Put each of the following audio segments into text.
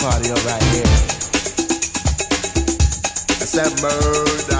party up right here. I said murder.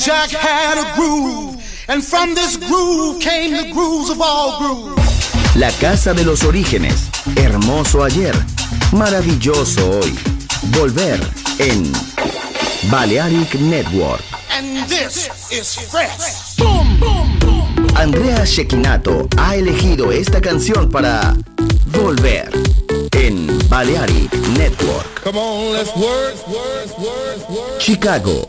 Jack had a groove. And from this groove came the grooves of all grooves. La casa de los orígenes. Hermoso ayer. Maravilloso hoy. Volver en Balearic Network. And this is fresh. Boom, boom, boom. Andrea Shekinato ha elegido esta canción para Volver en Balearic Network. Come on, let's work, work, work, work. Chicago,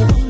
you.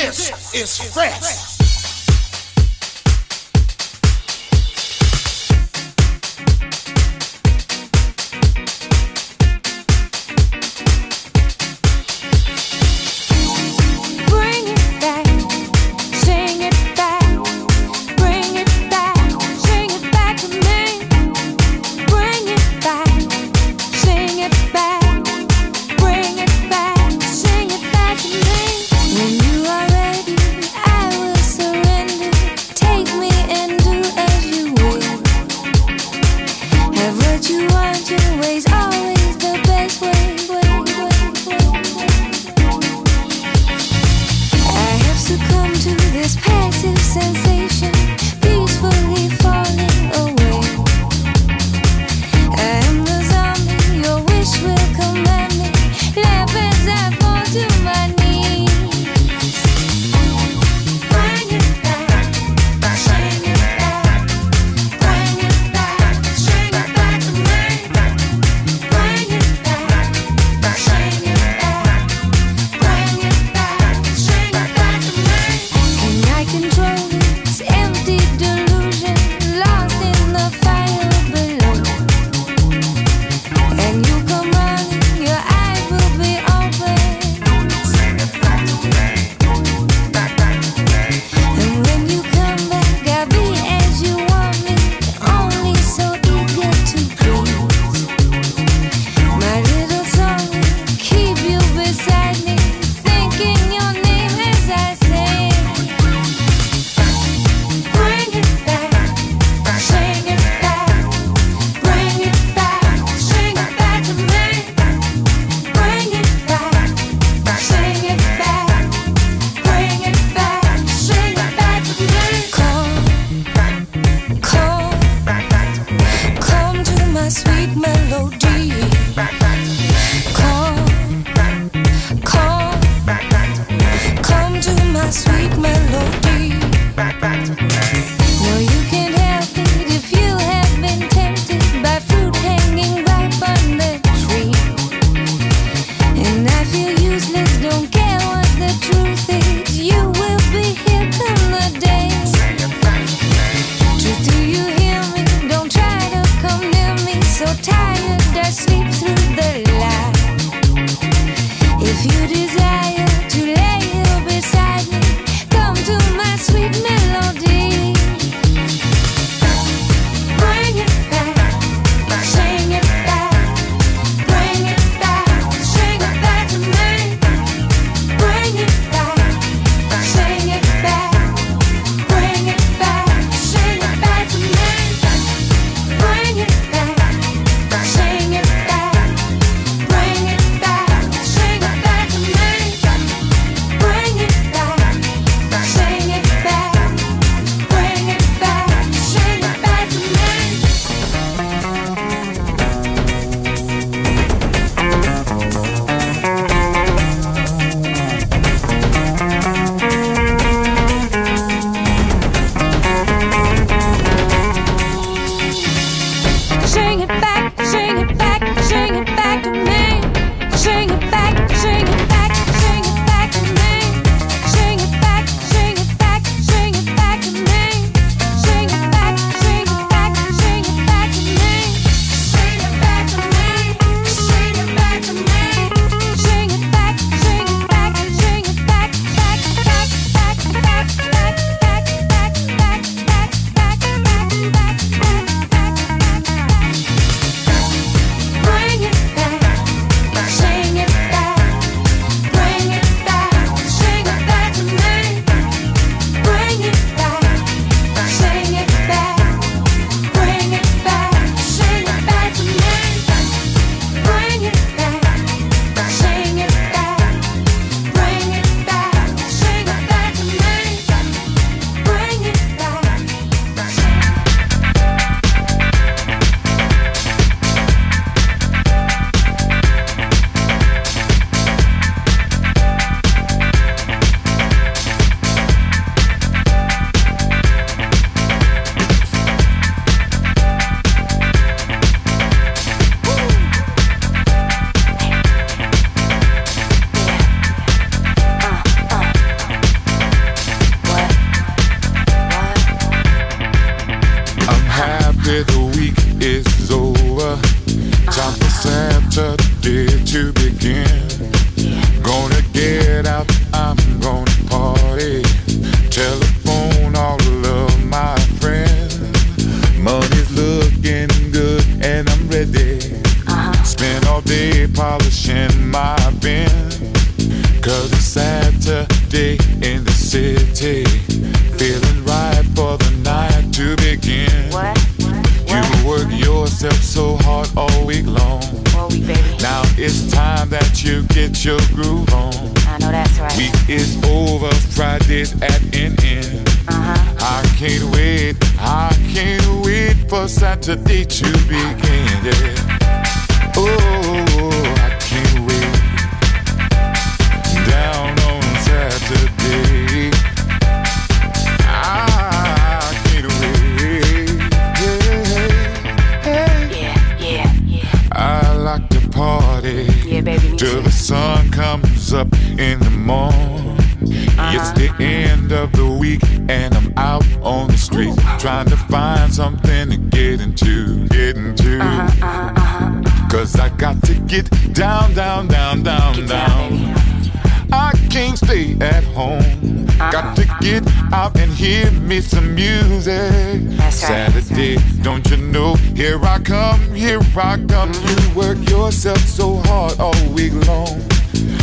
is fresh. Saturday to begin. Yeah. Oh, I can't wait. Down on Saturday. I can't wait. Yeah. Yeah, yeah, yeah. I like to party Yeah, baby, till the sun comes up in the morning. It's uh-huh. the end of the week and I'm out on the street trying to find something to get into, get into. Uh-huh, uh-huh, Cause I got to get down, down, down, down, Get down. down. I can't stay at home. Got to get out and hear me some music. Right, Saturday, don't you know? Here I come, here I come. Mm-hmm. You work yourself so hard all week long.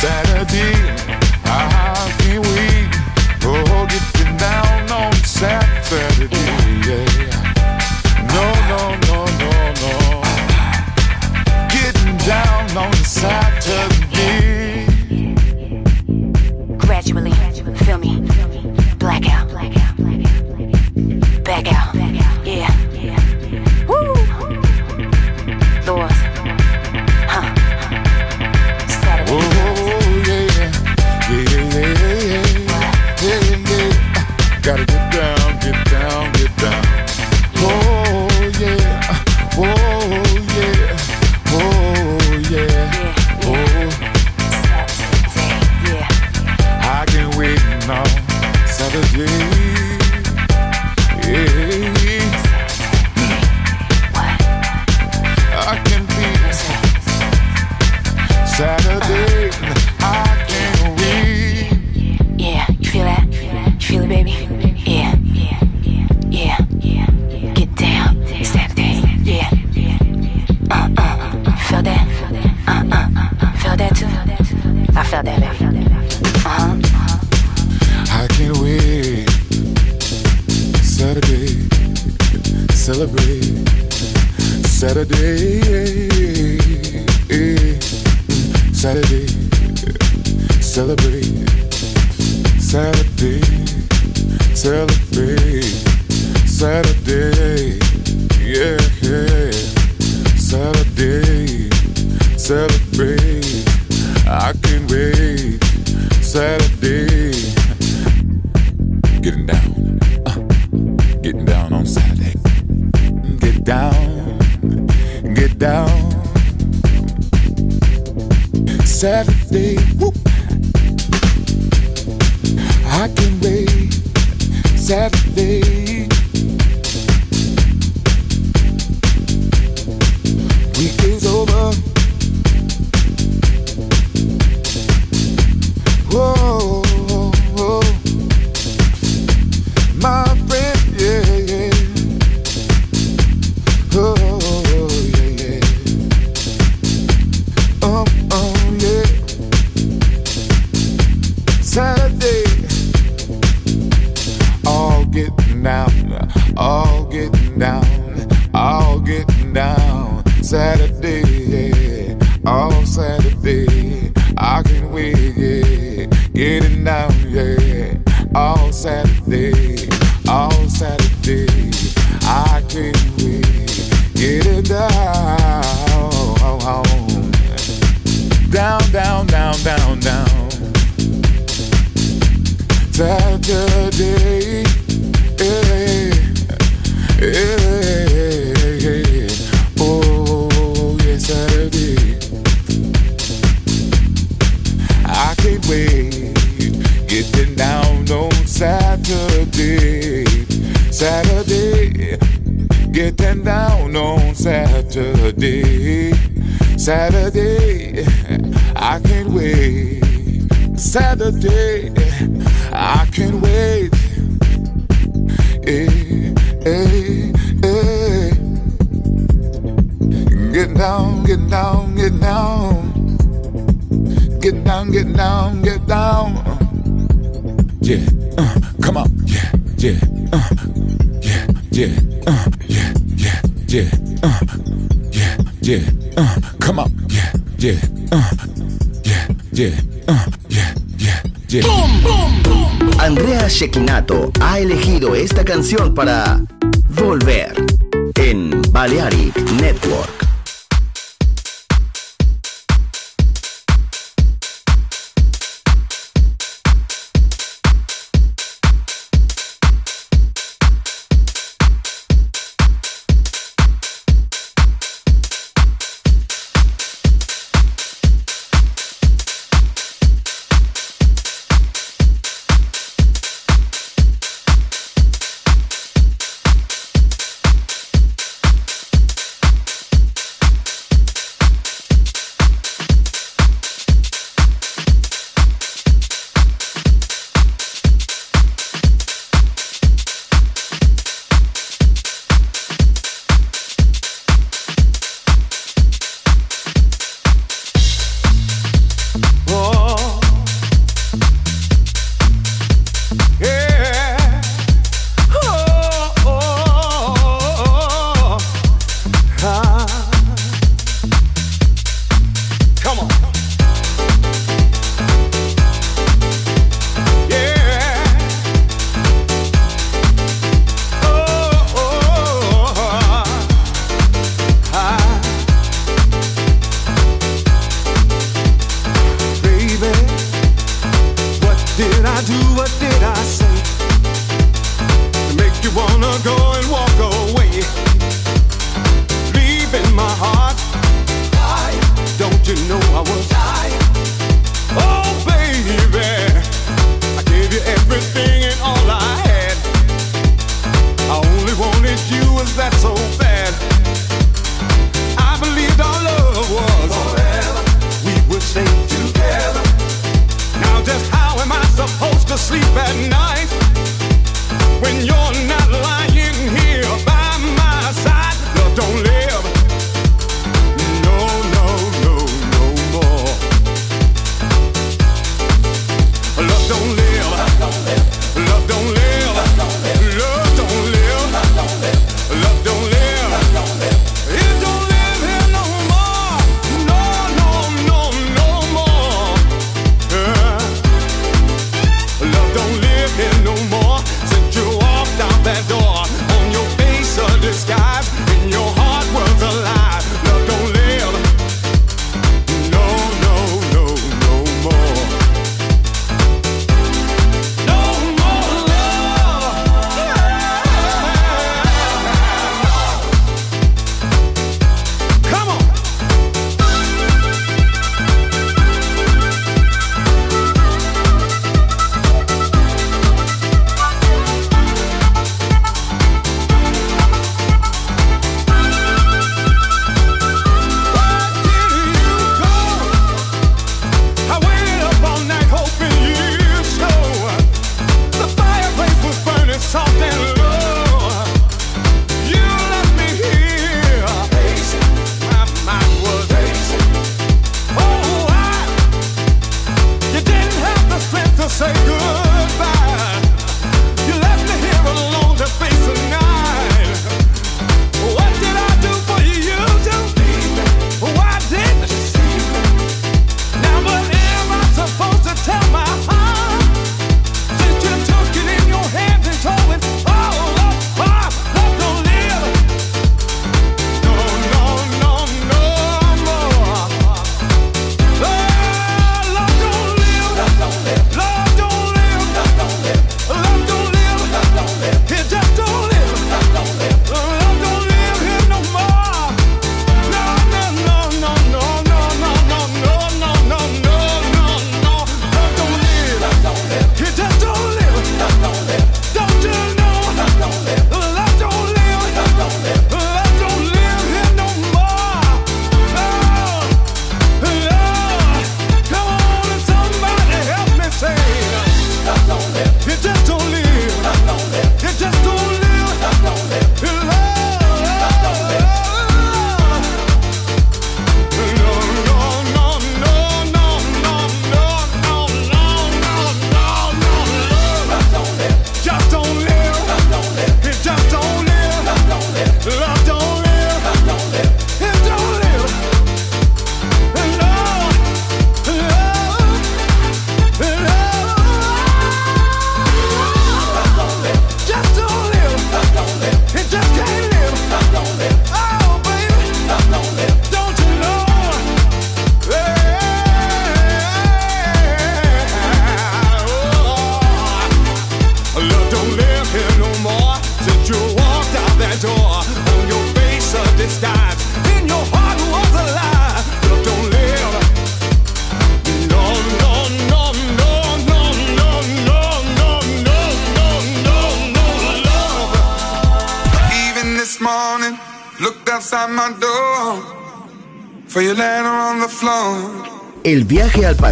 Saturday, a hockey week. Oh, get down on Saturday. Canción para